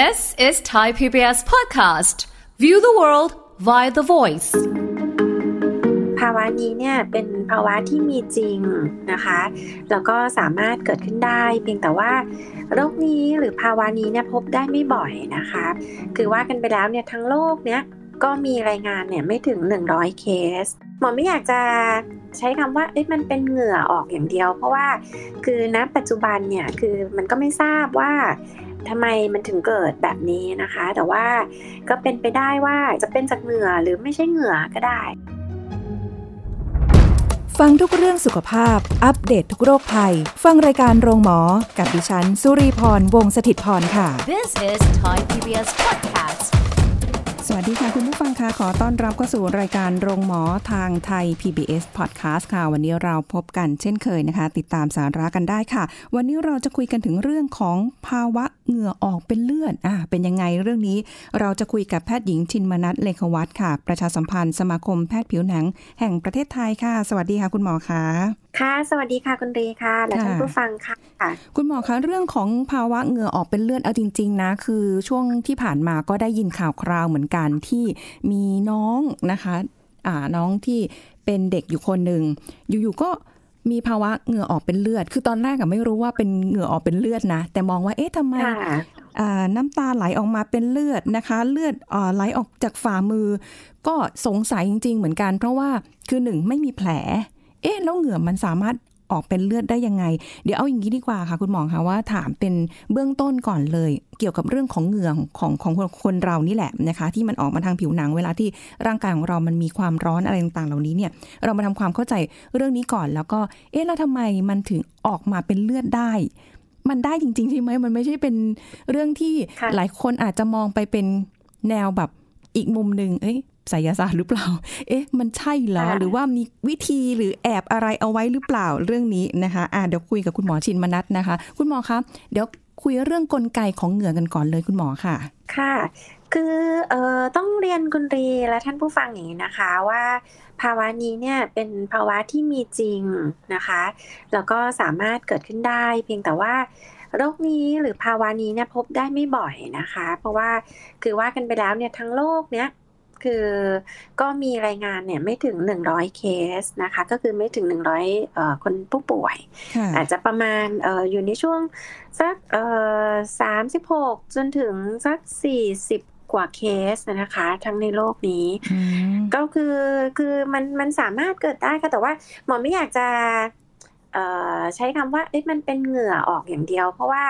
This is Thai PBS podcast. View the world via the voice. ภาวะนี้เนี่ยเป็นภาวะที่มีจริงนะคะ แล้วก็สามารถเกิดขึ้นได้ เพียงแต่ว่าโรคนี้หรือภาวะนี้เนี่ยพบได้ไม่บ่อยนะคะ คือว่ากันไปแล้วเนี่ยทั้งโลกเนี่ยก็มีรายงานเนี่ยไม่ถึง 100 เคส หมอไม่อยากจะใช้คำว่าเอ๊ะมันเป็นเหงื่อออกอย่างเดียว เพราะว่าคือณปัจจุบันเนี่ยคือมันก็ไม่ทราบว่า ทำไมมันถึงเกิดแบบนี้นะคะ แต่ว่าก็เป็นไปได้ว่าจะเป็นจากเหงื่อหรือไม่ใช่เหงื่อก็ได้ ฟังทุกเรื่องสุขภาพ อัปเดตททุกโรคภัย ฟังรายการโรงหมอ กับดิฉัน สุรีพร วงศิตพรค่ะ This is Thai PBS podcast. สวัสดีค่ะ คุณผู้ฟังค่ะขอต้อนรับเข้าสู่รายการโรงหมอทางไทย PBS Podcast ค่ะ วันนี้เราพบกันเช่นเคยนะคะ ติดตามสาระกันได้ค่ะ วันนี้เราจะคุยกันถึงเรื่องของภาวะเหงื่อออกเป็นเลือดอะเป็นยังไงเรื่องนี้ เราจะคุยกับแพทย์หญิงชินมนัทเลขวัตค่ะ ประชาสัมพันธ์สมาคมแพทย์ผิวหนัง แห่งประเทศไทยค่ะ สวัสดีค่ะ คุณหมอคะ ค่ะ สวัสดีค่ะคุณเรค่ะ และท่านผู้ฟังค่ะ คุณหมอคะเรื่องของภาวะเหงื่อออกเป็นเลือดเอาจริง ๆ นะ คือช่วงที่ผ่านมาก็ได้ยินข่าวคราวเหมือนกันที่มีน้องนะคะอ่าน้องที่เป็นเด็กอยู่คนหนึ่งอยู่ๆก็มีภาวะเหงื่อออกเป็นเลือด คือตอนแรกอะไม่รู้ว่าเป็นเหงื่อออกเป็นเลือดนะ แต่มองว่า เอ๊ะทำไมค่ะอ่าน้ำตาไหลออกมาเป็นเลือดนะคะ เลือดอ่าไหลออกจากฝ่ามือ ก็สงสัยจริง ๆ เหมือนกัน เพราะว่าคือหนึ่งไม่มีแผล เอ๊ะแล้วเหงื่อมันสามารถออกเป็นเลือดได้ยังไง เดี๋ยวเอาอย่างนี้ดีกว่าค่ะคุณหมอคะว่าถามเป็นเบื้องต้นก่อนเลย เกี่ยวกับเรื่องของเหงื่อของของคนคนเรานี่แหละนะคะ ที่มันออกมาทางผิวหนังเวลาที่ร่างกายของเรามันมีความร้อนอะไรต่างๆ เหล่านี้เนี่ย เรามาทำความเข้าใจเรื่องนี้ก่อน แล้วก็เอ๊ะแล้วทำไมมันถึงออกมาเป็นเลือดได้ มันได้จริงๆใช่ไหมมันไม่ใช่เป็นเรื่องที่หลายคนอาจจะมองไปเป็นแนวแบบอีกมุมหนึ่งเอ้ย ไสยศาสตร์หรือเปล่า เอ๊ะ มันใช่เหรอค่ะหรือว่ามีวิธีหรือแอบอะไรเอาไว้หรือเปล่าเรื่องนี้นะคะอ่าเดี๋ยวคุยกับคุณหมอชินมนัทนะคะ คุณหมอคะเดี๋ยวคุยเรื่องกลไกของเหงื่อกันก่อนเลยคุณหมอค่ะ ค่ะ คือเอ่อต้องเรียนคุณรีและท่านผู้ฟังอย่างนี้นะคะว่าภาวะนี้เนี่ยเป็นภาวะที่มีจริงนะคะ แล้วก็สามารถเกิดขึ้นได้ เพียงแต่ว่าโรคนี้หรือภาวะนี้เนี่ยพบได้ไม่บ่อยนะคะ เพราะว่าคือว่ากันไปแล้วเนี่ยทั้งโลกเนี่ย คือก็มีรายงานเนี่ยไม่ถึง 100 เคสนะคะ ก็คือไม่ถึง 100เอ่อคนผู้ป่วยค่ะอาจจะประมาณเอออยู่ในช่วงสักเออสามสิบหกจนถึงสักสี่สิบกว่าเคสนะคะ ทั้งในโลกนี้อืมก็คือคือมันมันสามารถเกิดได้ค่ะ แต่ว่าหมอไม่อยากจะเอ่อใช้คำว่าเอ๊ะมันเป็นเหงื่อออกอย่างเดียว เพราะว่า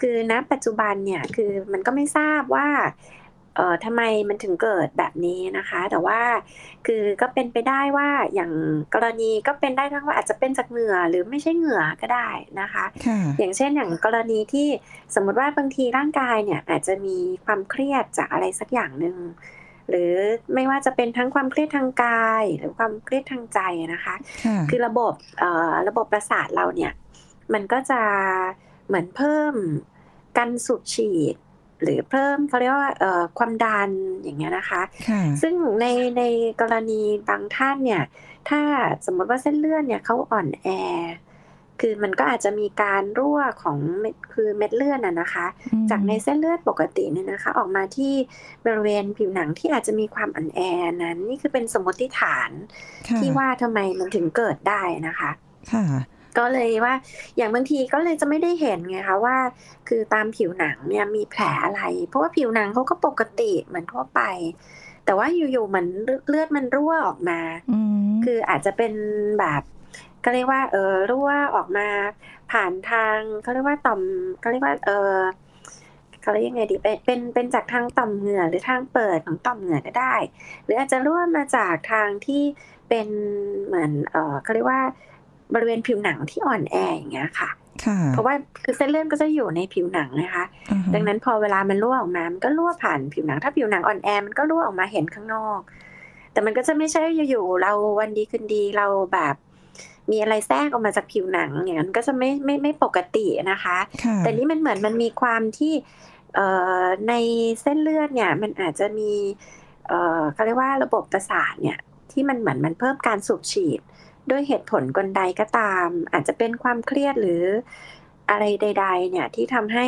คือณปัจจุบันเนี่ยคือมันก็ไม่ทราบว่า เอ่อทำไมมันถึงเกิดแบบนี้นะคะ แต่ว่าคือก็เป็นไปได้ว่าอย่างกรณีก็เป็นได้ทั้งว่าอาจจะเป็นจากเหงื่อหรือไม่ใช่เหงื่อก็ได้นะคะค่ะอย่างเช่นอย่างกรณีที่สมมติว่าบางทีร่างกายเนี่ยอาจจะมีความเครียดจากอะไรสักอย่างหนึ่งหรือไม่ว่าจะเป็นทั้งความเครียดทางกาย หรือความเครียดทางใจนะคะค่ะคือระบบเอ่อระบบประสาทเราเนี่ย มันก็จะเหมือนเพิ่มการสูบฉีด หรือเพิ่มเขาเรียกว่าเอ่อความดันอย่างเงี้ยนะคะค่ะซึ่งในในกรณีบางท่านเนี่ย ถ้าสมมติว่าเส้นเลือดเนี่ยเขาอ่อนแอ คือมันก็อาจจะมีการรั่วของเม็ดคือเม็ดเลือดน่ะนะคะอืมจากในเส้นเลือดปกติเนี่ยนะคะ ออกมาที่บริเวณผิวหนังที่อาจจะมีความอ่อนแอนั้น นี่คือเป็นสมมติฐานค่ะที่ว่าทำไมมันถึงเกิดได้นะคะ ค่ะ ก็เลยว่าอย่างบางทีก็เลยจะไม่ได้เห็นไงคะว่า คือตามผิวหนังเนี่ยมีแผลอะไร เพราะว่าผิวหนังเขาก็ปกติเหมือนทั่วไป แต่ว่าอยู่ๆเหมือนเลือดมันรั่วออกมาอืมคืออาจจะเป็นแบบก็เรียกว่า เออรั่วออกมาผ่านทางเขาเรียกว่าต่อมเขาเรียกว่า เออเขาเรียกยังไงดีเป็นเป็นเป็นจากทางต่อมเหงื่อหรือทางเปิดของต่อมเหงื่อก็ได้ หรืออาจจะรั่วมาจากทางที่เป็นเหมือนเออเขาเรียกว่า บริเวณผิวหนังที่อ่อนแออย่างเงี้ยค่ะค่ะเพราะว่าคือเส้นเลือดก็จะอยู่ในผิวหนังนะคะอ่าฮะดังนั้นพอเวลามันรั่วออกมามันก็รั่วผ่านผิวหนัง ถ้าผิวหนังอ่อนแอมันก็รั่วออกมาเห็นข้างนอก แต่มันก็จะไม่ใช่อยู่ๆเราวันดีคืนดีเราแบบมีอะไรแทรกออกมาจากผิวหนังอย่างนั้นก็จะไม่ไม่ไม่ปกตินะคะค่ะแต่นี่มันเหมือนมันมีความที่เอ่อในเส้นเลือดเนี่ยมันอาจจะมีเอ่อเขาเรียกว่าระบบประสาทเนี่ยที่มันเหมือนมันเพิ่มการสูบฉีด ด้วยเหตุผลกลใดก็ตาม อาจจะเป็นความเครียดหรืออะไรใด ๆ เนี่ยที่ทำให้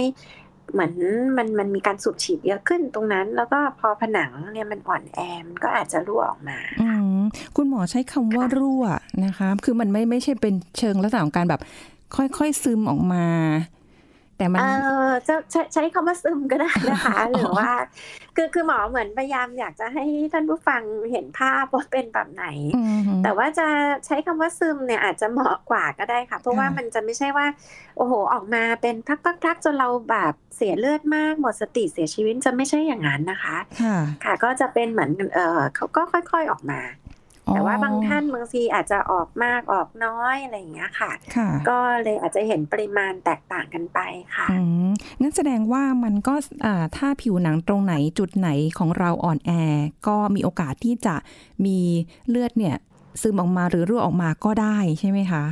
เหมือนมันมันมีการสูบฉีดเยอะขึ้นตรงนั้น แล้วก็พอผนังเนี่ยมันอ่อนแอมันก็อาจจะรั่วออกมาอืมคุณหมอใช้คำว่ารั่วนะคะ คือมันไม่ไม่ใช่เป็นเชิงลักษณะของการแบบค่อยๆซึมออกมา แต่มันเออจะใช้ใช้คำว่าซึมก็ได้นะคะ หรือว่า คือคือหมอเหมือนพยายามอยากจะให้ท่านผู้ฟังเห็นภาพว่าเป็นแบบไหนอืมแต่ว่าจะใช้คำว่าซึมเนี่ยอาจจะเหมาะกว่าก็ได้ค่ะ เพราะว่าค่ะมันจะไม่ใช่ว่า โอ้โห ออกมาเป็นพักๆๆจนเราแบบเสียเลือดมากหมดสติเสียชีวิตจะไม่ใช่อย่างนั้นนะคะ ค่ะค่ะก็จะเป็นเหมือนเออเขาก็ค่อย ๆออกมา แต่ว่าบางท่านบางทีอาจจะออกมากออกน้อยอะไรอย่างเงี้ยค่ะค่ะก็เลยอาจจะเห็นปริมาณแตกต่างกันไปค่ะอืมงั้นแสดงว่ามันก็อ่าถ้าผิวหนังตรงไหนจุดไหนของเราอ่อนแอ ก็มีโอกาสที่จะมีเลือดเนี่ยซึมออกมาหรือรั่วออกมาก็ได้ใช่ไหมคะ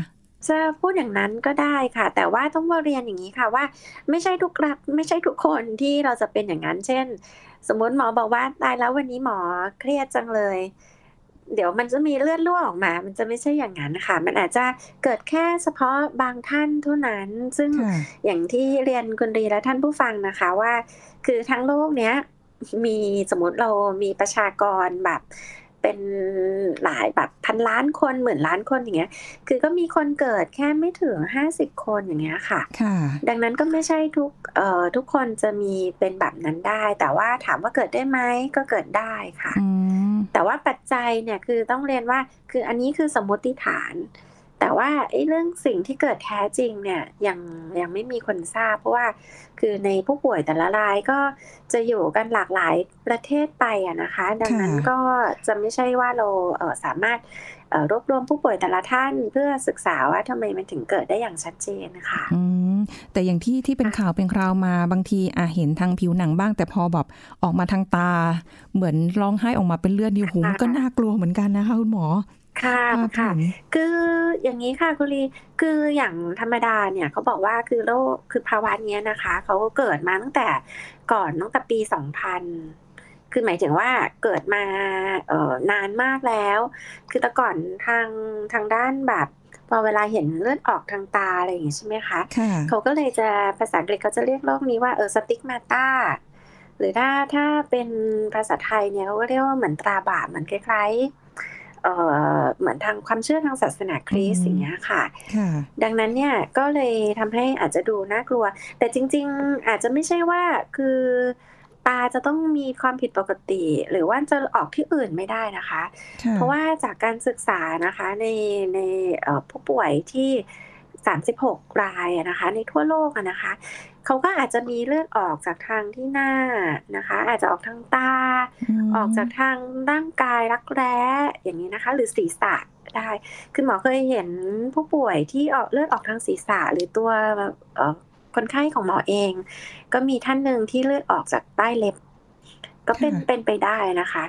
จะพูดอย่างนั้นก็ได้ค่ะ แต่ว่าต้องมาเรียนอย่างนี้ค่ะว่า ไม่ใช่ทุกรักไม่ใช่ทุกคนที่เราจะเป็นอย่างนั้น เช่น สมมติหมอบอกว่าตายแล้ววันนี้หมอเครียดจังเลย เดี๋ยวมันจะมีเลือดรั่วออกมา มันจะไม่ใช่อย่างนั้นค่ะ มันอาจจะเกิดแค่เฉพาะบางท่านเท่านั้น ซึ่งค่ะอย่างที่เรียนคุณรีและท่านผู้ฟังนะคะว่า คือทั้งโลกเนี้ยมีสมมติเรามีประชากรแบบเป็นหลายแบบพันล้านคนหมื่นล้านคนอย่างเงี้ย คือก็มีคนเกิดแค่ไม่ถึงห้าสิบคนอย่างเงี้ยค่ะค่ะดังนั้นก็ไม่ใช่ทุกเอ่อทุกคนจะมีเป็นแบบนั้นได้ แต่ว่าถามว่าเกิดได้ไหมก็เกิดได้ค่ะอืม แต่ว่าปัจจัยเนี่ยคือต้องเรียนว่าคืออันนี้คือสมมติฐาน แต่ว่าไอ้เรื่องสิ่งที่เกิดแท้จริงเนี่ยยังยังไม่มีคนทราบ เพราะว่าคือในผู้ป่วยแต่ละรายก็จะอยู่กันหลากหลายประเทศไปอะนะคะ ดังนั้นก็จะไม่ใช่ว่าเราเออสามารถ รวบรวมผู้ป่วยแต่ละท่านเพื่อศึกษาว่าทำไมมันถึงเกิดได้อย่างชัดเจนนะคะอืมแต่อย่างที่ที่เป็นข่าวเป็นคราวมาบางทีอะเห็นทางผิวหนังบ้าง แต่พอแบบออกมาทางตา เหมือนร้องไห้ออกมาเป็นเลือดอยู่หูมันก็น่ากลัวเหมือนกันนะคะคุณหมอค่ะภาพค่ะเห็นคืออย่างนี้ค่ะคุณลีคืออย่างธรรมดาเนี่ยเขาบอกว่าคือโรคคือภาวะเนี้ยนะคะเขาเกิดมาตั้งแต่ก่อนตั้งแต่ปี 2000 คือหมายถึงว่าเกิดมาเอ่อนานมากแล้ว คือแต่ก่อนทางทางด้านแบบพอเวลาเห็นเลือดออกทางตาอะไรอย่างงี้ใช่ไหมคะค่ะเขาก็เลยจะภาษาอังกฤษเขาจะเรียกโรคนี้ว่าเออสติกมาตาหรือถ้าถ้าเป็นภาษาไทยเนี่ยเขาก็เรียกว่าเหมือนตราบาปเหมือนคล้ายๆเอ่อเหมือนทางความเชื่อทางศาสนาคริสต์อืมอย่างเงี้ยค่ะค่ะ ดังนั้นเนี่ยก็เลยทำให้อาจจะดูน่ากลัว แต่จริง ๆ อาจจะไม่ใช่ว่าคือ ตาจะต้องมีความผิดปกติ หรือว่าจะออกที่อื่นไม่ได้นะคะค่ะเพราะว่าจากการศึกษานะคะในในเอ่อผู้ป่วยที่ 36 รายอะนะคะ ในทั่วโลกอะนะคะเขาก็อาจจะมีเลือดออกจากทางที่หน้านะคะ อาจจะออกทางตามออกจากทางร่างกายรักแร้อย่างนี้นะคะ หรือศีรษะได้คือหมอเคยเห็นผู้ป่วยที่ออกเลือดออกทางศีรษะหรือตัวเอ่อ คนไข้ของหมอเอง ก็มีท่านหนึ่งที่เลือดออกจากใต้เล็บ ก็เป็นค่ะเป็นไปได้นะคะ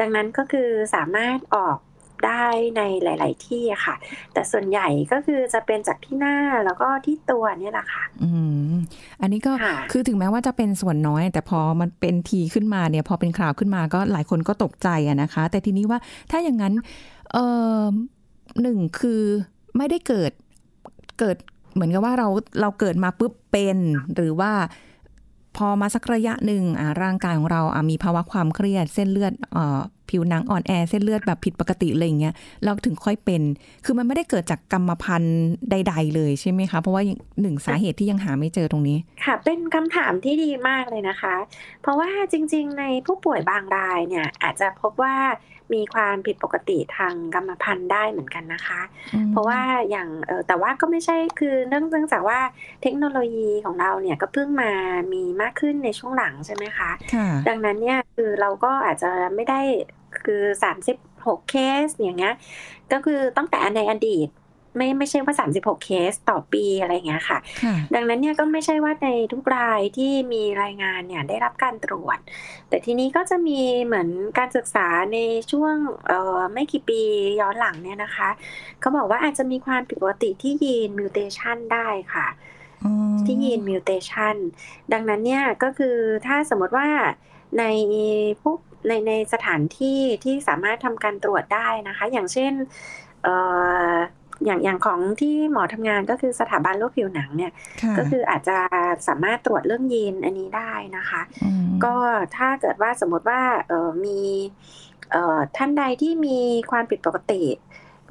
ดังนั้นก็คือสามารถออกได้ในหลาย ๆ ที่อะค่ะ แต่ส่วนใหญ่ก็คือจะเป็นจากที่หน้าแล้วก็ที่ตัวเนี่ยแหละค่ะ อืม อันนี้ก็ค่ะคือถึงแม้ว่าจะเป็นส่วนน้อย แต่พอมันเป็นทีขึ้นมาเนี่ย พอเป็นข่าวขึ้นมาก็หลายคนก็ตกใจอะนะคะ แต่ทีนี้ว่าถ้าอย่างนั้น เออหนึ่งคือไม่ได้เกิดเกิด เหมือนกับว่าเราเราเกิดมาปุ๊บเป็น หรือว่าพอมาสักระยะหนึ่งอ่าร่างกายของเราอ่ามีภาวะความเครียดเส้นเลือดอ่อผิวหนังอ่อนแอเส้นเลือดแบบผิดปกติอะไรอย่างเงี้ยเราถึงค่อยเป็น คือมันไม่ได้เกิดจากกรรมพันธุ์ใด ๆ เลยใช่ไหมคะเพราะว่าหนึ่งสาเหตุที่ยังหาไม่เจอตรงนี้ ค่ะ เป็นคำถามที่ดีมากเลยนะคะ เพราะว่าจริง ๆ ในผู้ป่วยบางรายเนี่ยอาจจะพบว่า มีความผิดปกติทางกรรมพันธุ์ได้เหมือนกันนะคะ เพราะว่าอย่างเออแต่ว่าก็ไม่ใช่คือเนื่องเนื่องจากว่าเทคโนโลยีของเราเนี่ยก็เพิ่งมามีมากขึ้นในช่วงหลังใช่ไหมคะค่ะดังนั้นเนี่ยคือเราก็อาจจะไม่ได้คือ 36 เคสอย่างเงี้ยก็คือตั้งแต่ในอดีต ไม่ไม่ใช่ว่า 36 เคสต่อปีอะไรอย่างเงี้ยค่ะค่ะ ดังนั้นเนี่ยก็ไม่ใช่ว่าในทุกรายที่มีรายงานเนี่ยได้รับการตรวจ แต่ทีนี้ก็จะมีเหมือนการศึกษาในช่วงเอ่อไม่กี่ปีย้อนหลังเนี่ยนะคะเขาบอกว่าอาจจะมีความผิดปกติที่ยีนมิวเทชันได้ค่ะอ๋อที่ยีนมิวเทชันดังนั้นเนี่ยก็คือถ้าสมมติว่าในผู้ในในสถานที่ที่สามารถทำการตรวจได้นะคะ อย่างเช่นเอ่ออย่างอย่างของที่หมอทำงานก็คือสถาบันโรคผิวหนังเนี่ยค่ะก็คืออาจจะสามารถตรวจเรื่องยีนอันนี้ได้นะคะมก็ถ้าเกิดว่าสมมติว่าเออมีเอ่อท่านใดที่มีความผิดปกติ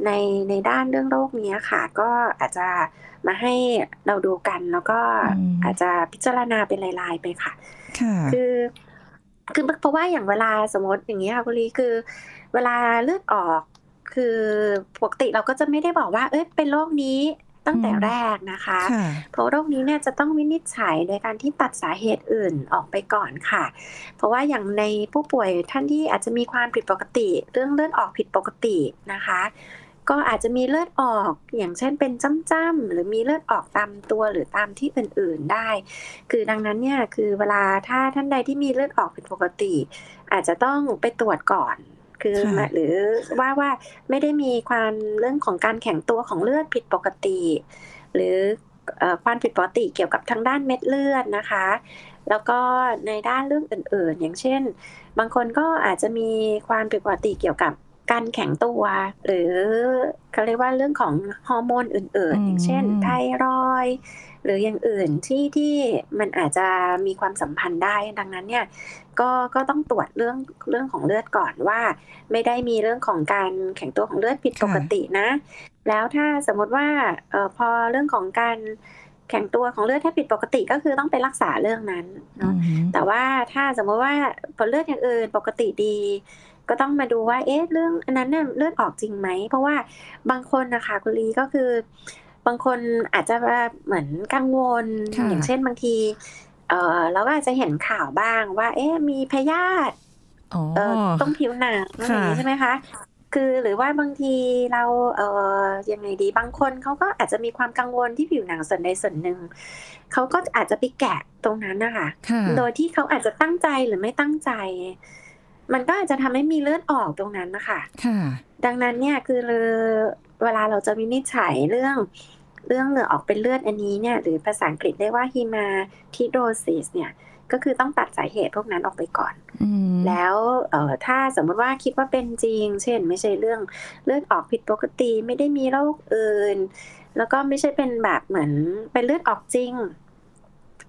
ในในด้านเรื่องโรคนี้ค่ะ ก็อาจจะมาให้เราดูกันแล้วก็อาจจะพิจารณาเป็นรายๆไปค่ะค่ะคือคือเพราะว่าอย่างเวลาสมมติอย่างนี้ยค่ะคุณลีคือ เวลาเลือดออก คือปกติเราก็จะไม่ได้บอกว่า เอ้ยเป็นโรคนี้ตั้งแต่อืมแรกนะคะค่ะเพราะโรคนี้เนี่ยจะต้องวินิจฉัยโดยการที่ตัดสาเหตุอื่นออกไปก่อนค่ะ เพราะว่าอย่างในผู้ป่วยท่านที่อาจจะมีความผิดปกติ เรื่องเลือดออกผิดปกตินะคะ ก็อาจจะมีเลือดออกอย่างเช่นเป็นจ้ำๆหรือมีเลือดออกตามตัวหรือตามที่อื่นๆได้ คือดังนั้นเนี่ยคือเวลาถ้าท่านใดที่มีเลือดออกผิดปกติ อาจจะต้องไปตรวจก่อน คือค่ะหรือว่าว่าไม่ได้มีความเรื่องของการแข็งตัวของเลือดผิดปกติ หรือเอ่อความผิดปกติเกี่ยวกับทางด้านเม็ดเลือดนะคะ แล้วก็ในด้านเรื่องอื่น ๆ อย่างเช่น บางคนก็อาจจะมีความผิดปกติเกี่ยวกับการแข็งตัว หรือเขาเรียกว่าเรื่องของฮอร์โมนอื่นอืมๆอย่างเช่นไทรอยด์ หรืออย่างอื่นที่ที่มันอาจจะมีความสัมพันธ์ได้ดังนั้นเนี่ยก็ก็ต้องตรวจเรื่องเรื่องของเลือดก่อนว่า ไม่ได้มีเรื่องของการแข็งตัวของเลือดผิดปกตินะ แล้วถ้าสมมติว่าเออพอเรื่องของการแข็งตัวของเลือดถ้าผิดปกติก็คือต้องไปรักษาเรื่องนั้นอืเนาะมแต่ว่าถ้าสมมติว่าผลเลือดอย่างอื่นปกติดี ก็ต้องมาดูว่าเอ๊ะเรื่องอันนั้นเนี่ยเลือดออกจริงไหม เพราะว่าบางคนนะคะคุณลีก็คือ บางคนอาจจะเหมือนกังวลค่ะอย่างเช่นบางที เออเราก็อาจจะเห็นข่าวบ้างว่า เอ๊ะมีพยาธิอ๋อเอ่อตรงผิวหนังอะไรอย่างนี้ค่ะใช่ไหมคะ คือหรือว่าบางทีเราเอ่อยังไงดีบางคนเขาก็อาจจะมีความกังวลที่ผิวหนังส่วนใดส่วนหนึ่งเขาก็อาจจะไปแกะตรงนั้นนะคะค่ะโดยที่เขาอาจจะตั้งใจหรือไม่ตั้งใจ มันก็อาจจะทำให้มีเลือดออกตรงนั้นนะคะค่ะดังนั้นเนี่ยคือเวลาเราจะวินิจฉัยเรื่อง เรื่องเหงื่อออกเป็นเลือดอันนี้เนี่ยหรือภาษาอังกฤษเรียกว่า hematidrosis เนี่ยก็คือต้องตัดสาเหตุพวกนั้นออกไปก่อนอืมแล้วเอ่อถ้าสมมติว่าคิดว่าเป็นจริง เช่น ไม่ใช่เรื่องเลือดออกผิดปกติไม่ได้มีโรคอื่น แล้วก็ไม่ใช่เป็นแบบเหมือนเป็นเลือดออกจริง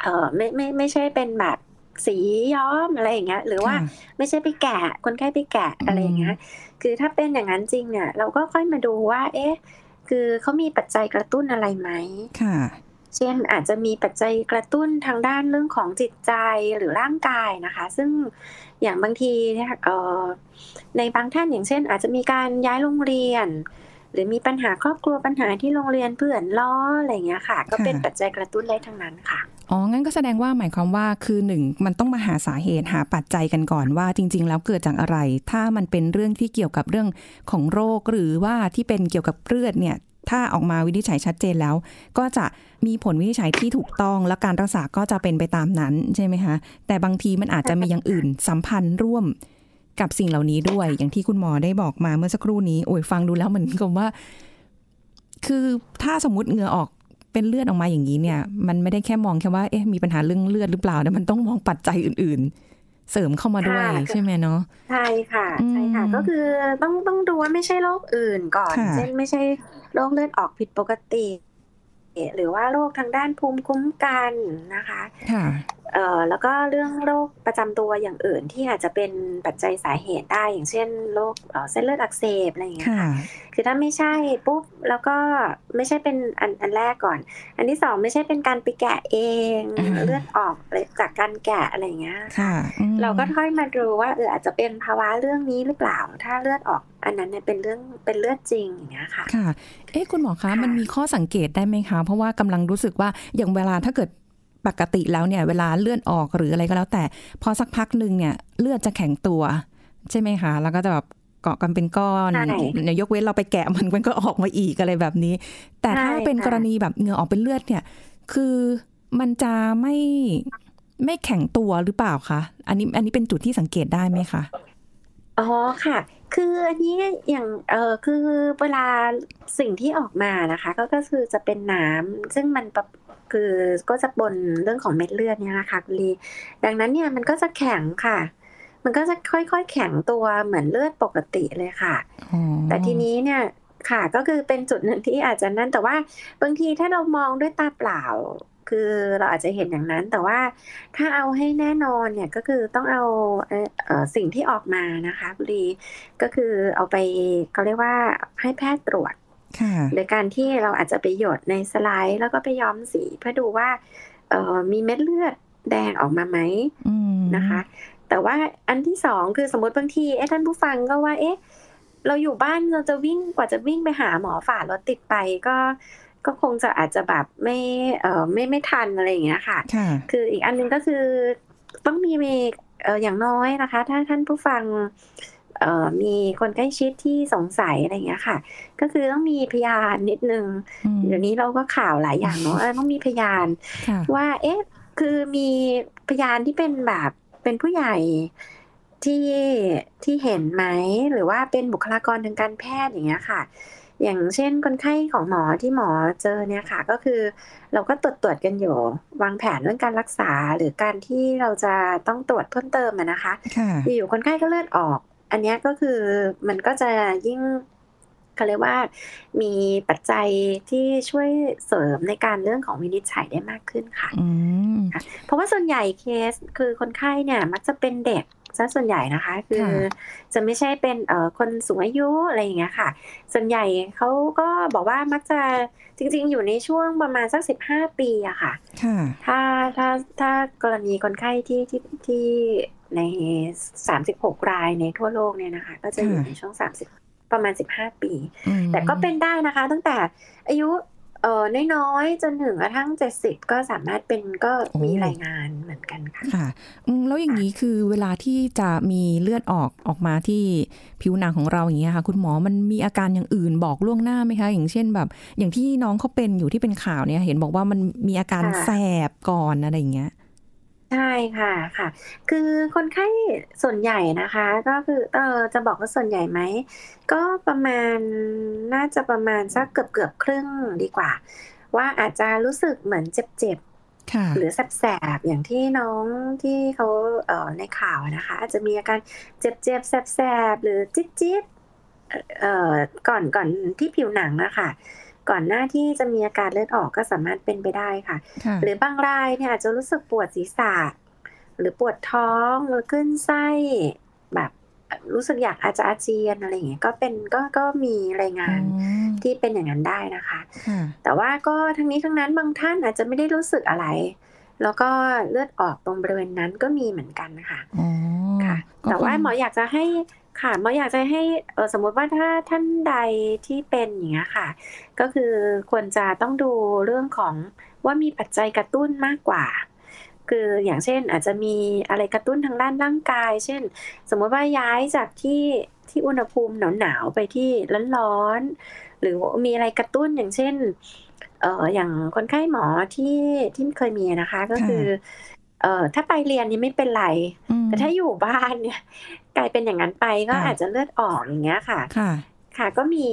เอ่อไม่ไม่ไม่ใช่เป็นแบบสีย้อมอะไรอย่างเงี้ยหรือว่าค่ะไม่ใช่ไปแกะคนไข้ไปแกะอะไรอย่างเงี้ยคือถ้าเป็นอย่างนั้นจริงเนี่ยเราก็ค่อยมาดูว่า เอ๊ะ คือเขามีปัจจัยกระตุ้นอะไรไหมค่ะ เช่นอาจจะมีปัจจัยกระตุ้นทางด้านเรื่องของจิตใจหรือร่างกายนะคะ ซึ่งอย่างบางทีเนี่ยเอ่อในบางท่านอย่างเช่น อาจจะมีการย้ายโรงเรียน หรือมีปัญหาครอบครัวปัญหาที่โรงเรียนเพื่อนล้ออะไรอย่างเงี้ยค่ะ ก็เป็นค่ะปัจจัยกระตุ้นได้ทั้งนั้นค่ะอ๋อ งั้นก็แสดงว่าหมายความว่าคือหนึ่งมันต้องมาหาสาเหตุหาปัจจัยกันก่อนว่าจริง ๆ แล้วเกิดจากอะไร ถ้ามันเป็นเรื่องที่เกี่ยวกับเรื่องของโรคหรือว่าที่เป็นเกี่ยวกับเลือดเนี่ย ถ้าออกมาวินิจฉัยชัดเจนแล้ว ก็จะมีผลวินิจฉัยที่ถูกต้องและการรักษาก็จะเป็นไปตามนั้นใช่ไหมคะ แต่บางทีมันอาจจะมีอย่างอื่นสัมพันธ์ร่วม กับสิ่งเหล่านี้ด้วย อย่างที่คุณหมอได้บอกมาเมื่อสักครู่นี้ โอ้ยฟังดูแล้วเหมือนกับว่า คือถ้าสมมติเหงื่อออกเป็นเลือดออกมาอย่างนี้เนี่ย มันไม่ได้แค่มองแค่ว่าเอ๊ะมีปัญหาเรื่องเลือดหรือเปล่าแต่มันต้องมองปัจจัยอื่น ๆ เสริมเข้ามาด้วยค่ะใช่ไหมเนาะใช่ค่ะใช่ค่ะอืมก็คือต้องต้องดูว่าไม่ใช่โรคอื่นก่อนค่ะเช่นไม่ใช่โรคเลือดออกผิดปกติหรือว่าโรคทางด้านภูมิคุ้มกันนะคะค่ะเอ่อแล้วก็เรื่องโรคประจำตัวอย่างอื่นที่อาจจะเป็นปัจจัยสาเหตุได้ อย่างเช่นโรคเอ่อเส้นเลือดอักเสบอะไรอย่างเงี้ยค่ะค่ะคือถ้าไม่ใช่ปุ๊บแล้วก็ไม่ใช่เป็นอันอันแรกก่อน อันที่สองไม่ใช่เป็นการไปแกะเองอ่าเลือดออกจากการแกะอะไรอย่างเงี้ยค่ะอืมเราก็ค่อยมาดูว่าเอออาจจะเป็นภาวะเรื่องนี้หรือเปล่า ถ้าเลือดออกอันนั้นเนี่ยเป็นเรื่องเป็นเลือดจริงอย่างเงี้ยค่ะ ค่ะ เอ๊ะคุณหมอคะค่ะมันมีข้อสังเกตได้ไหมคะ เพราะว่ากำลังรู้สึกว่าอย่างเวลาถ้าเกิด ปกติแล้วเนี่ยเวลาเลือดออกหรืออะไรก็แล้ว แต่พอสักพักหนึ่งเนี่ยเลือดจะแข็งตัว ใช่ไหมคะ แล้วก็จะแบบเกาะกันเป็นก้อนใช่เนี่ยยกเว้นเราไปแกะมันมันก็ออกมาอีกอะไรแบบนี้ แต่ถ้าใช่เป็นค่ะกรณีแบบเหงื่อออกเป็นเลือดเนี่ย คือมันจะไม่ไม่แข็งตัวหรือเปล่าคะอันนี้อันนี้เป็นจุดที่สังเกตได้ไหมคะอ๋อค่ะ คืออันนี้อย่างเออคือเวลาสิ่งที่ออกมานะคะ ก็ก็คือจะเป็นน้ำซึ่งมันปะ คือก็จะบนเรื่องของเม็ดเลือดเนี่ยนะคะคุณลีดังนั้นเนี่ยมันก็จะแข็งค่ะ มันก็จะค่อยๆแข็งตัวเหมือนเลือดปกติเลยค่ะอ๋อแต่ทีนี้เนี่ยค่ะก็คือเป็นจุดหนึ่งที่อาจจะนั่นแต่ว่าบางทีถ้าเรามองด้วยตาเปล่า คือเราอาจจะเห็นอย่างนั้น แต่ว่าถ้าเอาให้แน่นอนเนี่ยก็คือต้องเอาเอ่อเอ่อสิ่งที่ออกมานะคะบุรีก็คือเอาไปเขาเรียกว่าให้แพทย์ตรวจค่ะ โดยการที่เราอาจจะไปหยดในสไลด์แล้วก็ไปย้อมสีเพื่อดูว่าเอ่อมีเม็ดเลือดแดงออกมาไหมอืมนะคะ แต่ว่าอันที่สองคือสมมติบางทีเอ๊ะท่านผู้ฟังก็ว่า เอ๊ะ เราอยู่บ้านเราจะวิ่งกว่าจะวิ่งไปหาหมอฝ่ารถติดไปก็ก็คงจะอาจจะแบบไม่เอ่อไม่ไม่ทันอะไรอย่างเงี้ยค่ะค่ะคืออีกอันหนึงก็คือต้องมีมีเอ่ออย่างน้อยนะคะ ถ้าท่านผู้ฟังเอ่อ มีคนใกล้ชิดที่สงสัยอะไรอย่างเงี้ยค่ะ ก็คือต้องมีพยานนิดนึงอืมเดี๋ยวนี้เราก็ข่าวหลายอย่างเนาะเออต้องมีพยานค่ะว่าเอ๊ะคือมีพยานที่เป็นแบบเป็นผู้ใหญ่ที่ที่เห็นไหมหรือว่าเป็นบุคลากรทางการแพทย์อย่างเงี้ยค่ะ อย่างเช่นคนไข้ของหมอที่หมอเจอเนี่ยค่ะ ก็คือเราก็ตรวจตรวจกันอยู่ วางแผนเรื่องการรักษาหรือการที่เราจะต้องตรวจเพิ่มเติมอะนะคะค่ะอยู่ๆคนไข้ก็เลือดออก อันเนี้ยก็คือมันก็จะยิ่งเขาเรียกว่ามีปัจจัยที่ช่วยเสริมในการเรื่องของวินิจฉัยได้มากขึ้นค่ะอืมเพราะว่าส่วนใหญ่เคสคือคนไข้เนี่ย มักจะเป็นเด็ก ซะส่วนใหญ่นะคะ คือค่ะจะไม่ใช่เป็นเอ่อคนสูงอายุอะไรอย่างเงี้ยค่ะ ส่วนใหญ่เขาก็บอกว่ามักจะจริง ๆ อยู่ในช่วงประมาณสักสิบห้าปีอะค่ะค่ะถ้าถ้าถ้ากรณีคนไข้ที่ที่ที่ใน36รายในทั่วโลกเนี่ยนะคะ ก็จะอยู่ค่ะในช่วง30ประมาณ15ปีอืมแต่ก็เป็นได้นะคะ ตั้งแต่อายุเอ่อน้อยๆจนถึงกระทั่ง70ก็สามารถเป็นก็มีรายงานเหมือนกันค่ะค่ะอืมแล้วอย่างนี้คือเวลาที่จะมีเลือดออกออกมาที่ผิวหนังของเราอย่างเงี้ยค่ะ คุณหมอมันมีอาการอย่างอื่นบอกล่วงหน้าไหมคะ อย่างเช่นแบบ อย่างที่น้องเขาเป็นอยู่ที่เป็นข่าวเนี่ย เห็นบอกว่ามันมีอาการค่ะแสบก่อนอะไรอย่างเงี้ย ใช่ค่ะ ค่ะ คือคนไข้ส่วนใหญ่นะคะ ก็คือ เออ จะบอกว่าส่วนใหญ่ไหม ก็ประมาณ น่าจะประมาณสักเกือบเกือบๆครึ่งดีกว่า ว่าอาจจะรู้สึกเหมือนเจ็บๆค่ะหรือแสบๆอย่างที่น้องที่เขาเอ่อในข่าวนะคะ อาจจะมีอาการเจ็บๆแสบๆหรือจี๊ดๆเอ่อก่อนก่อนที่ผิวหนังนะคะ ก่อนหน้าที่จะมีอาการเลือดออกก็สามารถเป็นไปได้ค่ะค่ะ หรือบางรายเนี่ยอาจจะรู้สึกปวดศีรษะ หรือปวดท้องหรือขึ้นไส้แบบรู้สึกอยากอาจจะอาเจียนอะไรอย่างเงี้ยก็เป็นก็ก็มีรายงานอืมที่เป็นอย่างนั้นได้นะคะค่ะแต่ว่าก็ทั้งนี้ทั้งนั้นบางท่านอาจจะไม่ได้รู้สึกอะไร แล้วก็เลือดออกตรงบริเวณนั้นก็มีเหมือนกันค่ะอ๋อค่ะก็แต่ว่าคือหมออยากจะให้ ค่ะหมออยากจะให้สมมติว่าถ้าท่านใดที่เป็นอย่างเงี้ยค่ะ ก็คือควรจะต้องดูเรื่องของว่ามีปัจจัยกระตุ้นมากกว่า คืออย่างเช่นอาจจะมีอะไรกระตุ้นทางด้านร่างกาย เช่น สมมติว่าย้ายจากที่ที่อุณหภูมิหนาวๆไปที่ร้อนๆหรือมีอะไรกระตุ้นอย่างเช่นเอออย่างคนไข้หมอที่ที่เคยมีนะคะ ก็คือ เอ่อถ้าไปเรียนนี่ไม่เป็นไรอืมแต่ถ้าอยู่บ้านเนี่ย กลายเป็นอย่างนั้นไปก็ค่ะอาจจะเลือดออกอย่างเงี้ยค่ะ ค่ะ ค่ะก็มี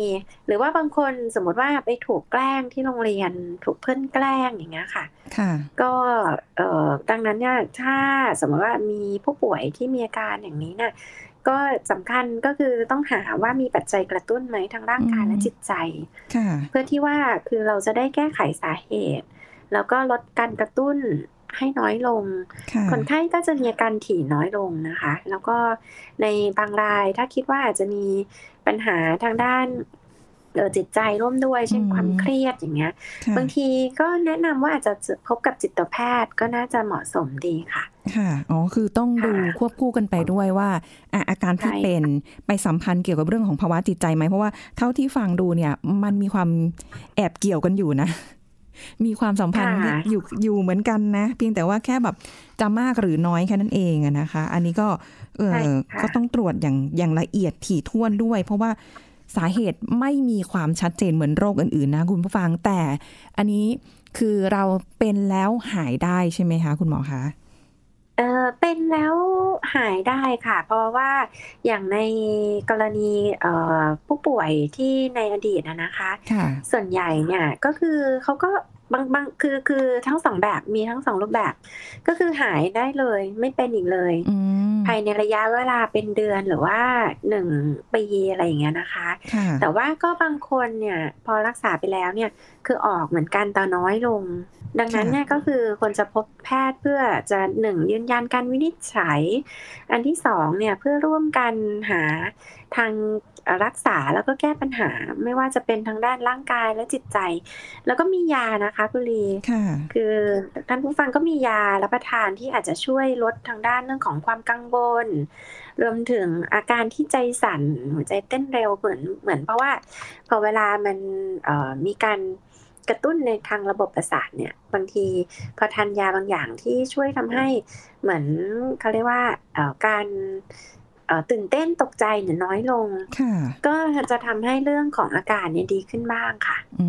หรือว่าบางคนสมมติว่าไปถูกแกล้งที่โรงเรียนถูกเพื่อนแกล้งอย่างเงี้ยค่ะ ค่ะ ก็เอ่อดังนั้นเนี่ยถ้าสมมติว่ามีผู้ป่วยที่มีอาการอย่างนี้เนี่ยก็สำคัญก็คือต้องหาว่ามีปัจจัยกระตุ้นไหมทางร่างกายอืมและจิตใจค่ะเพื่อที่ว่าคือเราจะได้แก้ไขสาเหตุ แล้วก็ลดการกระตุ้น ให้น้อยลงค่ะคนไข้ก็จะมีอาการถี่น้อยลงนะคะ แล้วก็ในบางรายถ้าคิดว่าอาจจะมีปัญหาทางด้านเอ่อจิตใจร่วมด้วยเช่นอืมความเครียดอย่างเงี้ยค่ะบางทีก็แนะนำว่าอาจจะพบกับจิตแพทย์ก็น่าจะเหมาะสมดีค่ะ ค่ะ อ๋อ คือต้องดูค่ะควบคู่กันไปด้วยว่าอะอาการที่ใช่เป็นไปสัมพันธ์เกี่ยวกับเรื่องของภาวะจิตใจไหมเพราะว่าเท่าที่ฟังดูเนี่ย มันมีความแอบเกี่ยวกันอยู่นะ มีความสัมพันธ์อยู่อยู่เหมือนกันนะ เพียงแต่ว่าแค่แบบจะมากหรือน้อยแค่นั้นเองอะนะคะ อันนี้ก็เออก็ต้องตรวจอย่างอย่างละเอียดถี่ถ้วนด้วย เพราะว่าสาเหตุไม่มีความชัดเจนเหมือนโรคอื่นๆนะคุณผู้ฟัง แต่อันนี้คือเราเป็นแล้วหายได้ใช่ไหมคะ คุณหมอคะเออเป็นแล้วหายได้ค่ะ เพราะว่าอย่างในกรณีเอ่อผู้ป่วยที่ในอดีตนะนะคะค่ะส่วนใหญ่เนี่ยก็คือเขาก็ บางบางคือคือทั้งสองแบบมีทั้งสองรูปแบบ ก็คือหายได้เลย ไม่เป็นอีกเลยอืมภายในระยะเวลาเป็นเดือนหรือว่าหนึ่งปีอะไรอย่างเงี้ยนะคะค่ะแต่ว่าก็บางคนเนี่ย พอรักษาไปแล้วเนี่ย คือออกเหมือนกันแต่น้อยลง ดังนั้นเนี่ยก็คือคนจะพบแพทย์เพื่อจะหนึ่งยืนยันการวินิจฉัย อันที่สองเนี่ยเพื่อร่วมกันหาทางรักษาแล้วก็แก้ปัญหาไม่ว่าจะเป็นทางด้านร่างกายและจิตใจ แล้วก็มียานะคะคุณลีค่ะคือท่านผู้ฟังก็มียารับประทานที่อาจจะช่วยลดทางด้านเรื่องของความกังวลรวมถึงอาการที่ใจสั่นหัวใจเต้นเร็วเหมือนเหมือนเพราะว่าพอเวลามันเอ่อมีการกระตุ้นในทางระบบประสาทเนี่ยบางทีพอทานยาบางอย่างที่ช่วยทำให้เหมือนเขาเรียกว่าเอ่อการเอ่อ ตื่นเต้นตกใจเนี่ยน้อยลงค่ะก็จะทำให้เรื่องของอาการเนี่ยดีขึ้นบ้างค่ะ อื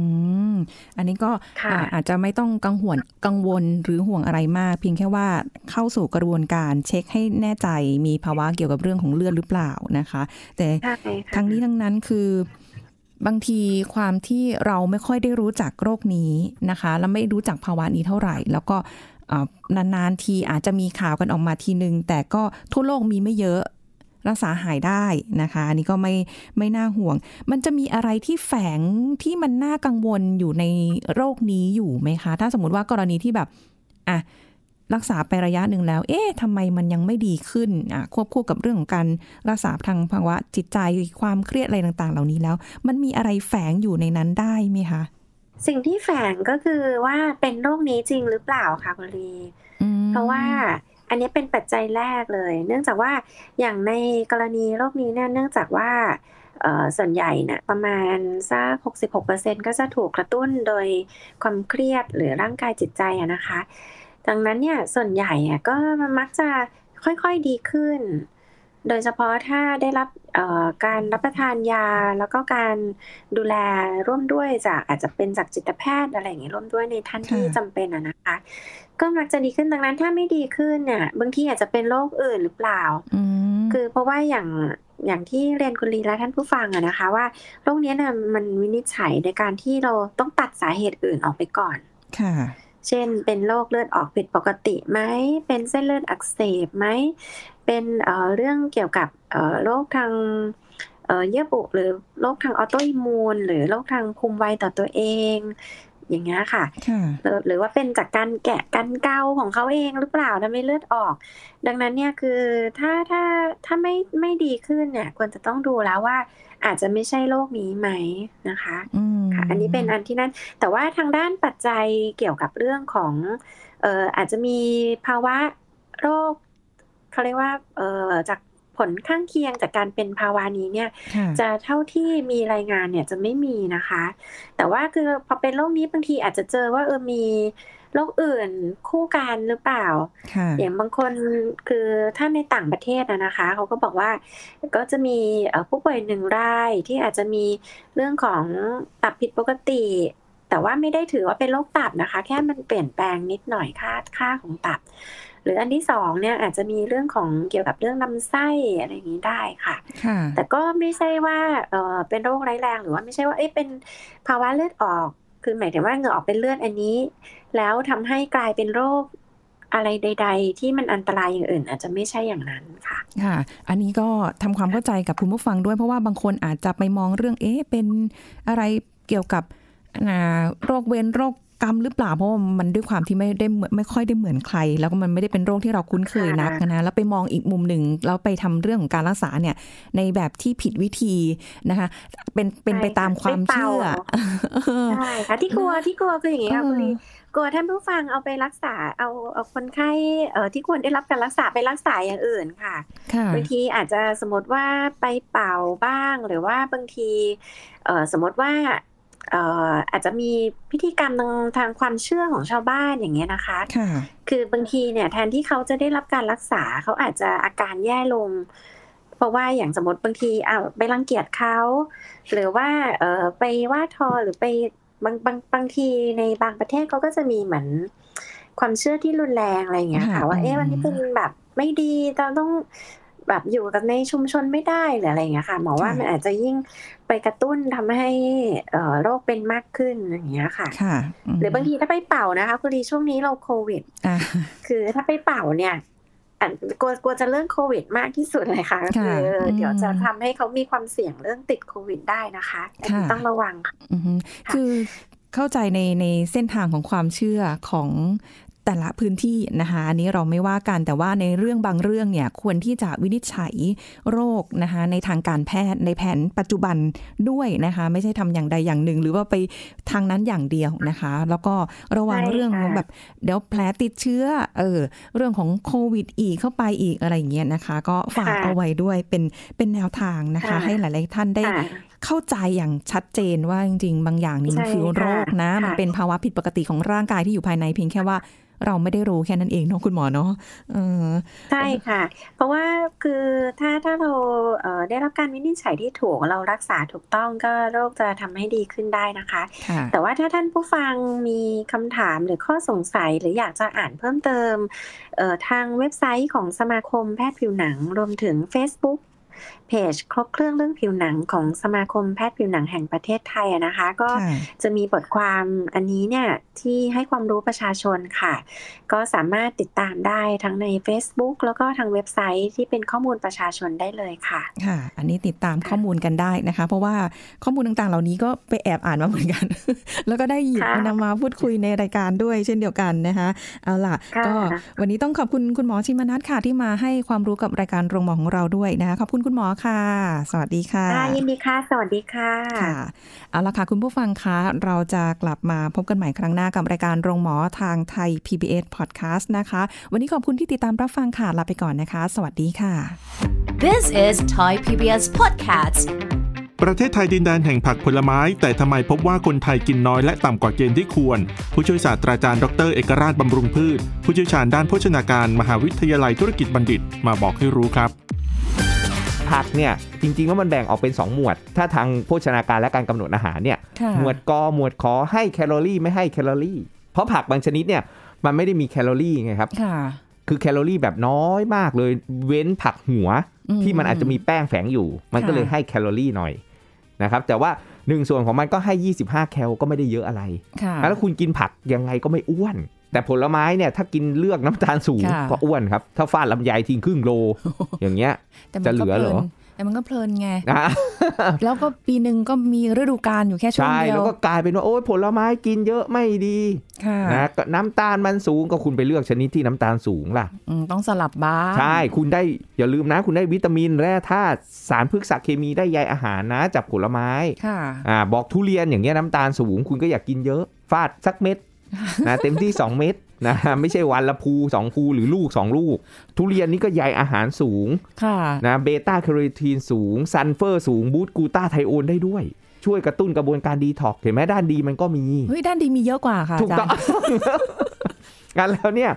ม อันนี้ก็ค่ะอ่าอาจจะไม่ต้องกังวลกังวลหรือห่วงอะไรมาก เพียงแค่ว่าเข้าสู่กระบวนการเช็คให้แน่ใจมีภาวะเกี่ยวกับเรื่องของเลือดหรือเปล่านะคะ แต่ใช่ค่ะทั้งนี้ทั้งนั้นคือบางทีความที่เราไม่ค่อยได้รู้จักโรคนี้นะคะ แล้วไม่รู้จักภาวะนี้เท่าไหร่ แล้วก็เอ่อนานๆทีอาจจะมีข่าวกันออกมาทีนึง แต่ก็ทั่วโลกมีไม่เยอะ รักษาหายได้นะคะ อันนี้ก็ไม่ไม่น่าห่วง มันจะมีอะไรที่แฝงที่มันน่ากังวลอยู่ในโรคนี้อยู่ไหมคะ ถ้าสมมติว่ากรณีที่แบบอะรักษาไประยะหนึ่งแล้ว เอ๊ะทำไมมันยังไม่ดีขึ้นอะควบคู่กับเรื่องของการรักษาทางภาวะจิตใจความเครียดอะไรต่าง ๆ เหล่านี้แล้ว มันมีอะไรแฝงอยู่ในนั้นได้ไหมคะ สิ่งที่แฝงก็คือว่าเป็นโรคนี้จริงหรือเปล่าคะคุณลีอืมเพราะว่า อันนี้เป็นปัจจัยแรกเลย เนื่องจากว่าอย่างในกรณีโรคนี้เนี่ยเนื่องจากว่าเอ่อส่วนใหญ่เนี่ยประมาณสัก66%ก็จะถูกกระตุ้นโดยความเครียดหรือร่างกายจิตใจอะนะคะ ดังนั้นเนี่ยส่วนใหญ่อะก็มักจะค่อยๆดีขึ้น โดยเฉพาะถ้าได้รับเอ่อการรับประทานยา แล้วก็การดูแลร่วมด้วยจากอาจจะเป็นจากจิตแพทย์อะไรอย่างเงี้ยร่วมด้วยในท่านที่จำเป็นอะนะคะ ก็มักจะดีขึ้นดังนั้นถ้าไม่ดีขึ้นเนี่ยบางทีอาจจะเป็นโรคอื่นหรือเปล่าอืมคือเพราะว่าอย่างอย่างที่เรียนคุณลีและท่านผู้ฟังอะนะคะ ว่าโรคเนี้ยนะมันวินิจฉัยในการที่เราต้องตัดสาเหตุอื่นออกไปก่อน ค่ะ เช่น เป็นโรคเลือดออกผิดปกติไหม เป็นเส้นเลือดอักเสบไหม เป็นเเรื่องเกี่ยวกับโรคทางเอ่อเยื่อบุหรือโรคทางออโตอิมูนหรือโรคทางภูมิไวต่อตัวเอง อย่างเงี้ยค่ะค่ะหรือหรือว่าเป็นจากการแกะกันเกาของเขาเองหรือเปล่าทำให้เลือดออก ดังนั้นเนี่ยคือถ้าถ้าถ้าไม่ไม่ดีขึ้นเนี่ยควรจะต้องดูแล้วว่าอาจจะไม่ใช่โรคนี้ไหมนะคะอืมค่ะ อันนี้เป็นอันที่นั่น แต่ว่าทางด้านปัจจัยเกี่ยวกับเรื่องของเอ่ออาจจะมีภาวะโรคเขาเรียกว่าเอ่อจาก ผลข้างเคียงจากการเป็นภาวะนี้เนี่ยค่ะจะเท่าที่มีรายงานเนี่ยจะไม่มีนะคะ แต่ว่าคือพอเป็นโรคนี้บางทีอาจจะเจอว่าเออมีโรคอื่นคู่กันหรือเปล่าค่ะอย่างบางคนคือถ้าในต่างประเทศนะนะคะ เขาก็บอกว่าก็จะมีเอ่อผู้ป่วยหนึ่งรายที่อาจจะมีเรื่องของตับผิดปกติ แต่ว่าไม่ได้ถือว่าเป็นโรคตับนะคะ แค่มันเปลี่ยนแปลงนิดหน่อยค่าค่าของตับ หรืออันที่สองเนี่ยอาจจะมีเรื่องของเกี่ยวกับเรื่องลำไส้อะไรอย่างนี้ได้ค่ะค่ะ แต่ก็ไม่ใช่ว่าเออเป็นโรคร้ายแรงหรือว่าไม่ใช่ว่าเอ๊ะเป็นภาวะเลือดออก คือหมายถึงว่าเหงื่อออกเป็นเลือดอันนี้ แล้วทำให้กลายเป็นโรคอะไรใด ๆ ที่มันอันตรายอย่างอื่น อาจจะไม่ใช่อย่างนั้นค่ะ ค่ะ อันนี้ก็ทำความเข้าใจกับคุณผู้ฟังด้วยเพราะว่าบางคนอาจจะไปมองเรื่องเอ๊ะเป็นอะไรเกี่ยวกับอ่าโรคเวรโรคกรรมหรือเปล่าเพราะว่ามันด้วยความที่ไม่ได้เหมือนไม่ค่อยได้เหมือนใคร แล้วก็มันไม่ได้เป็นโรคที่เราคุ้นเคยนักนะแล้วไปมองอีกมุมหนึ่งแล้วไปทำเรื่องของการรักษาเนี่ย ในแบบที่ผิดวิธีนะคะ เป็นเป็นไปตามความเชื่อใช่ค่ะที่กลัวที่กลัวคืออย่างนี้ค่ะเออคุณลีกลัวท่านผู้ฟังเอาไปรักษาเอาเอาคนไข้เอ่อที่ควรได้รับการรักษาไปรักษาอย่างอื่นค่ะค่ะบางทีอาจจะสมมติว่าไปเป่าบ้าง หรือว่าบางทีเอ่อสมมติว่าเอ่ออาจจะมีพิธีกรรมทางทางความเชื่อของชาวบ้านอย่างเงี้ยนะคะค่ะคือบางทีเนี่ยแทนที่เขาจะได้รับการรักษาเขาอาจจะอาการแย่ลง เพราะว่าอย่างสมมติบางทีอ้าวไปรังเกียจเขา หรือว่าเออไปว่าทอหรือไปบางบางบางทีในบางประเทศเขาก็จะมีเหมือนความเชื่อที่รุนแรงอะไรอย่างเงี้ยค่ะค่ะว่าเอ๊ะอืมวันนี้เป็นแบบไม่ดีเราต้อง แบบอยู่กับในชุมชนไม่ได้หรืออะไรอย่างเงี้ยค่ะ หมอว่ามันอาจจะยิ่งไปกระตุ้นทำให้เอ่อโรคเป็นมากขึ้นอย่างเงี้ยค่ะค่ะมหรือบางทีถ้าไปเป่านะคะคุณดีช่วงนี้เราโควิดอ่าคือถ้าไปเป่าเนี่ยอันกลัวกลัวจะเรื่องโควิดมากที่สุดเลยค่ะก็คือค่ะเดี๋ยวจะอืมทำให้เขามีความเสี่ยงเรื่องติดโควิดได้นะคะอันนี้ค่ะต้องระวังค่ะอือฮึค่ะคือเข้าใจในในเส้นทางของความเชื่อของ แต่ละพื้นที่นะคะอันนี้เราไม่ว่ากันแต่ว่าในเรื่องบางเรื่องเนี่ยควรที่จะวินิจฉัยโรคนะคะในทางการแพทย์ในแผนปัจจุบันด้วยนะคะไม่ใช่ทำอย่างใดอย่างหนึ่ง หรือว่าไปทางนั้นอย่างเดียวนะคะ แล้วก็ระวังใช่เรื่องของค่ะแบบเดี๋ยวแผลติดเชื้อเออเรื่องของโควิดอีกเข้าไปอีกอะไรอย่างเงี้ยนะคะ ก็ฝากค่ะเอาไว้ด้วยเป็นเป็นแนวทางนะคะค่ะให้หลาย ๆ ท่านได้ค่ะ เข้าใจอย่างชัดเจนว่าจริงๆ บางอย่างนี่มันใช่คือโรคนะค่ะมันเป็นภาวะผิดปกติของร่างกายที่อยู่ภายในเพียงแค่ว่าเราไม่ได้รู้แค่นั้นเองเนาะคุณหมอเนาะเออใช่ค่ะ เพราะว่าคือถ้าถ้าเราเอ่อได้รับการวินิจฉัยที่ถูกเรารักษาถูกต้องก็โรคจะทำให้ดีขึ้นได้นะคะค่ะแต่ว่าถ้าท่านผู้ฟังมีคำถามหรือข้อสงสัยหรืออยากจะอ่านเพิ่มเติมเอ่อทางเว็บไซต์ของสมาคมแพทย์ผิวหนัง รวมถึง Facebook เพจครบเครื่องเรื่องผิวหนังของสมาคมแพทย์ผิวหนังแห่งประเทศไทยอะนะคะ ก็ค่ะจะมีบทความอันนี้เนี่ยที่ให้ความรู้ประชาชนค่ะ ก็สามารถติดตามได้ทั้งใน Facebook แล้วก็ทางเว็บไซต์ที่เป็นข้อมูลประชาชนได้เลยค่ะค่ะ อันนี้ติดตามข้อมูลกันได้นะคะ เพราะว่าข้อมูลต่างๆ เหล่านี้ก็ไปแอบอ่านมาเหมือนกัน แล้วก็ได้หยิบค่ะมานำมาพูดคุยในรายการด้วยเช่นเดียวกันนะคะเอาล่ะค่ะก็วันนี้ต้องขอบคุณคุณหมอชิมนัทค่ะที่มาให้ความรู้กับรายการโรงหมอของเราด้วยนะคะขอบคุณคุณหมอค่ะ สวัสดีค่ะค่ะยินดีค่ะ สวัสดีค่ะค่ะเอาละค่ะคุณผู้ฟังคะเราจะกลับมาพบกันใหม่ครั้งหน้ากับรายการโรงหมอทางไทย PBS Podcast นะคะ วันนี้ขอบคุณที่ติดตามรับฟังค่ะลาไปก่อนนะคะ สวัสดีค่ะ This is Thai PBS Podcast ประเทศไทยดินแดนแห่งผักผลไม้ แต่ทำไมพบว่าคนไทยกินน้อยและต่ำกว่าเกณฑ์ที่ควร ผู้ช่วยศาสตราจารย์ดรเอกราชบำรุงพืช ผู้เชี่ยวชาญด้านโภชนาการมหาวิทยาลัยธุรกิจบัณฑิตมาบอกให้รู้ครับ ผักเนี่ยจริงๆแล้วมันแบ่งออกเป็น 2 หมวด ถ้าทางโภชนาการและการกำหนดอาหารเนี่ยค่ะหมวดกอหมวดขอให้แคลอรี่ไม่ให้แคลอรี่ เพราะผักบางชนิดเนี่ยมันไม่ได้มีแคลอรี่ไงครับค่ะคือแคลอรี่แบบน้อยมากเลยเว้นผักหัวอืมที่มันอาจจะมีแป้งแฝงอยู่ มันก็เลยค่ะให้แคลอรี่หน่อยนะครับแต่ว่าหนึ่งส่วนของมันก็ให้ 25 แคลก็ไม่ได้เยอะอะไรค่ะแล้วคุณกินผักยังไงก็ไม่อ้วน แต่ผลไม้เนี่ยถ้ากินเลือกน้ำตาลสูงค่ะก็อ้วนครับ ถ้าฟาดลำไยทิ้งครึ่งโล อย่างเงี้ยแต่มันจะเหลือเหรอก็พลินแต่มันก็เพลินไงนะแล้วก็ปีหนึ่งก็มีฤดูกาลอยู่แค่ช่วงใช่เดียวแล้วก็กลายเป็นว่าโอ้ยผลไม้กินเยอะไม่ดีค่ะนะก็น้ำตาลมันสูงก็คุณไปเลือกชนิดที่น้ำตาลสูงล่ะอืมต้องสลับบ้าง ใช่ คุณได้อย่าลืมนะ คุณได้วิตามินแร่ธาตุสารพฤกษเคมีได้ใยอาหารนะจากผลไม้ ค่ะ อ่าบอกทุเรียนอย่างเงี้ยน้ำตาลสูง คุณก็อยากกินเยอะ ฟาดสักเม็ด นะเต็มที่ 2 เม็ดนะไม่ใช่วันละพูสองพูหรือลูก 2 ลูก ทุเรียนนี่ก็ใยอาหารสูงค่ะนะเบต้าแคโรทีนสูง ซัลเฟอร์สูง boost กลูตาไธโอนได้ด้วย ช่วยกระตุ้นกระบวนการดีท็อกซ์เห็นไหมด้านดีมันก็มี เฮ้ย ด้านดีมีเยอะกว่าค่ะถูกอาต้อจางรย์งั้นแล้วเนี่ย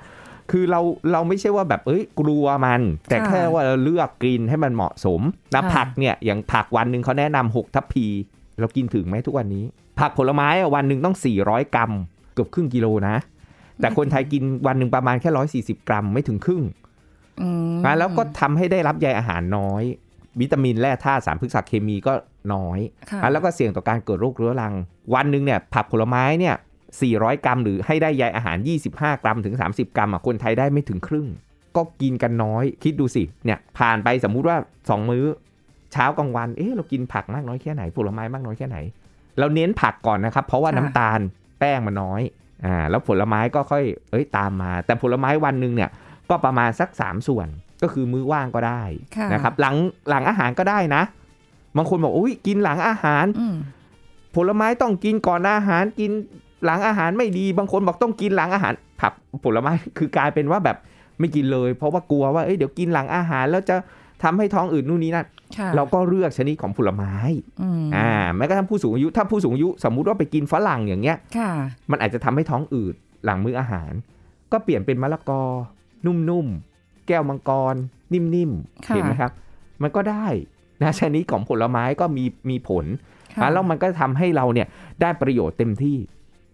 คือเราเราไม่ใช่ว่าแบบเอ้ยกลัวมัน แต่ค่ะแค่ว่าเราเลือกกินให้มันเหมาะสมนะค่ะผักเนี่ยอย่างผักวันหนึ่งเขาแนะนำหกทัพพี เรากินถึงไหมทุกวันนี้ ผักผลไม้อะวันหนึ่งต้อง 400 กรัม เกือบครึ่งกิโลนะ แต่คนไทยกินวันหนึ่งประมาณแค่140กรัมไม่ถึงครึ่งอืมนะแล้วก็ทำให้ได้รับใยอาหารน้อย วิตามินแร่ธาตุสารพฤกษเคมีก็น้อยค่ะอะแล้วก็เสี่ยงต่อการเกิดโรคเรื้อรัง วันหนึ่งเนี่ยผักผลไม้เนี่ย400 กรัม หรือให้ได้ใยอาหาร 25 กรัมถึง 30 กรัมอะคนไทยได้ไม่ถึงครึ่ง ก็กินกันน้อย คิดดูสิเนี่ยผ่านไปสมมุติว่า 2 มื้อ เช้ากลางวันเอ๊ะเรากินผักมากน้อยแค่ไหนผลไม้มากน้อยแค่ไหน เราเน้นผักก่อนนะครับ เพราะว่าค่ะน้ำตาล แป้งมันน้อยอ่าแล้วผลไม้ก็ค่อยเอ้ยตามมา แต่ผลไม้วันหนึ่งเนี่ยก็ประมาณสัก 3 ส่วนก็คือมื้อว่างก็ได้ค่ะนะครับ หลังหลังอาหารก็ได้นะ บางคนบอกอุ้ยกินหลังอาหารอืมผลไม้ต้องกินก่อนอาหารกินหลังอาหารไม่ดี บางคนบอกต้องกินหลังอาหาร ผักผลไม้คือกลายเป็นว่าแบบไม่กินเลย เพราะว่ากลัวว่าเอ้ยเดี๋ยวกินหลังอาหารแล้วจะ ทำให้ท้องอืดนู่นนี่นั่นค่ะเราก็เลือกชนิดของผลไม้อืมอ่าแม้กระทั่งผู้สูงอายุถ้าผู้สูงอายุสมมุติว่าไปกินฝรั่งอย่างเงี้ยค่ะมันอาจจะทำให้ท้องอืดหลังมื้ออาหาร ก็เปลี่ยนเป็นมะละกอ นุ่มๆ แก้วมังกร นิ่มค่ะๆเห็นไหมครับ มันก็ได้นะชนิดของผลไม้ก็มีมีผลค่ะแล้วมันก็ทำให้เราเนี่ยได้ประโยชน์เต็มที่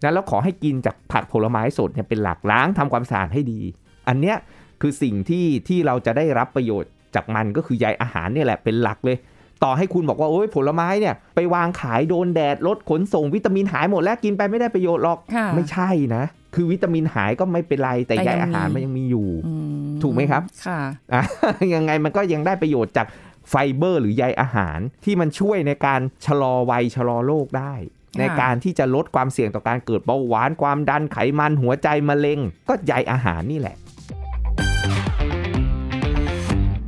นะแล้วขอให้กินจากผักผลไม้สดเนี่ยเป็นหลักล้างทำความสะอาดให้ดี อันเนี้ยคือสิ่งที่ที่เราจะได้รับประโยชน์ จากมันก็คือใยอาหารเนี่ยแหละเป็นหลักเลย ต่อให้คุณบอกว่าโอ้ยผลไม้เนี่ยไปวางขายโดนแดดลดขนส่งวิตามินหายหมดแล้วกินไปไม่ได้ประโยชน์หรอกค่ะไม่ใช่นะ คือวิตามินหายก็ไม่เป็นไรแต่แต่ใยยังอาหารมีมันยังมีอยู่อืมถูกไหมครับค่ะอะยังไงมันก็ยังได้ประโยชน์จากไฟเบอร์ หรือใยอาหารที่มันช่วยในการชะลอวัยชะลอโรคได้ ในการที่จะลดความเสี่ยงต่อการเกิดเบาหวานความดันไขมันหัวใจมะเร็ง ก็ใยอาหารนี่แหละ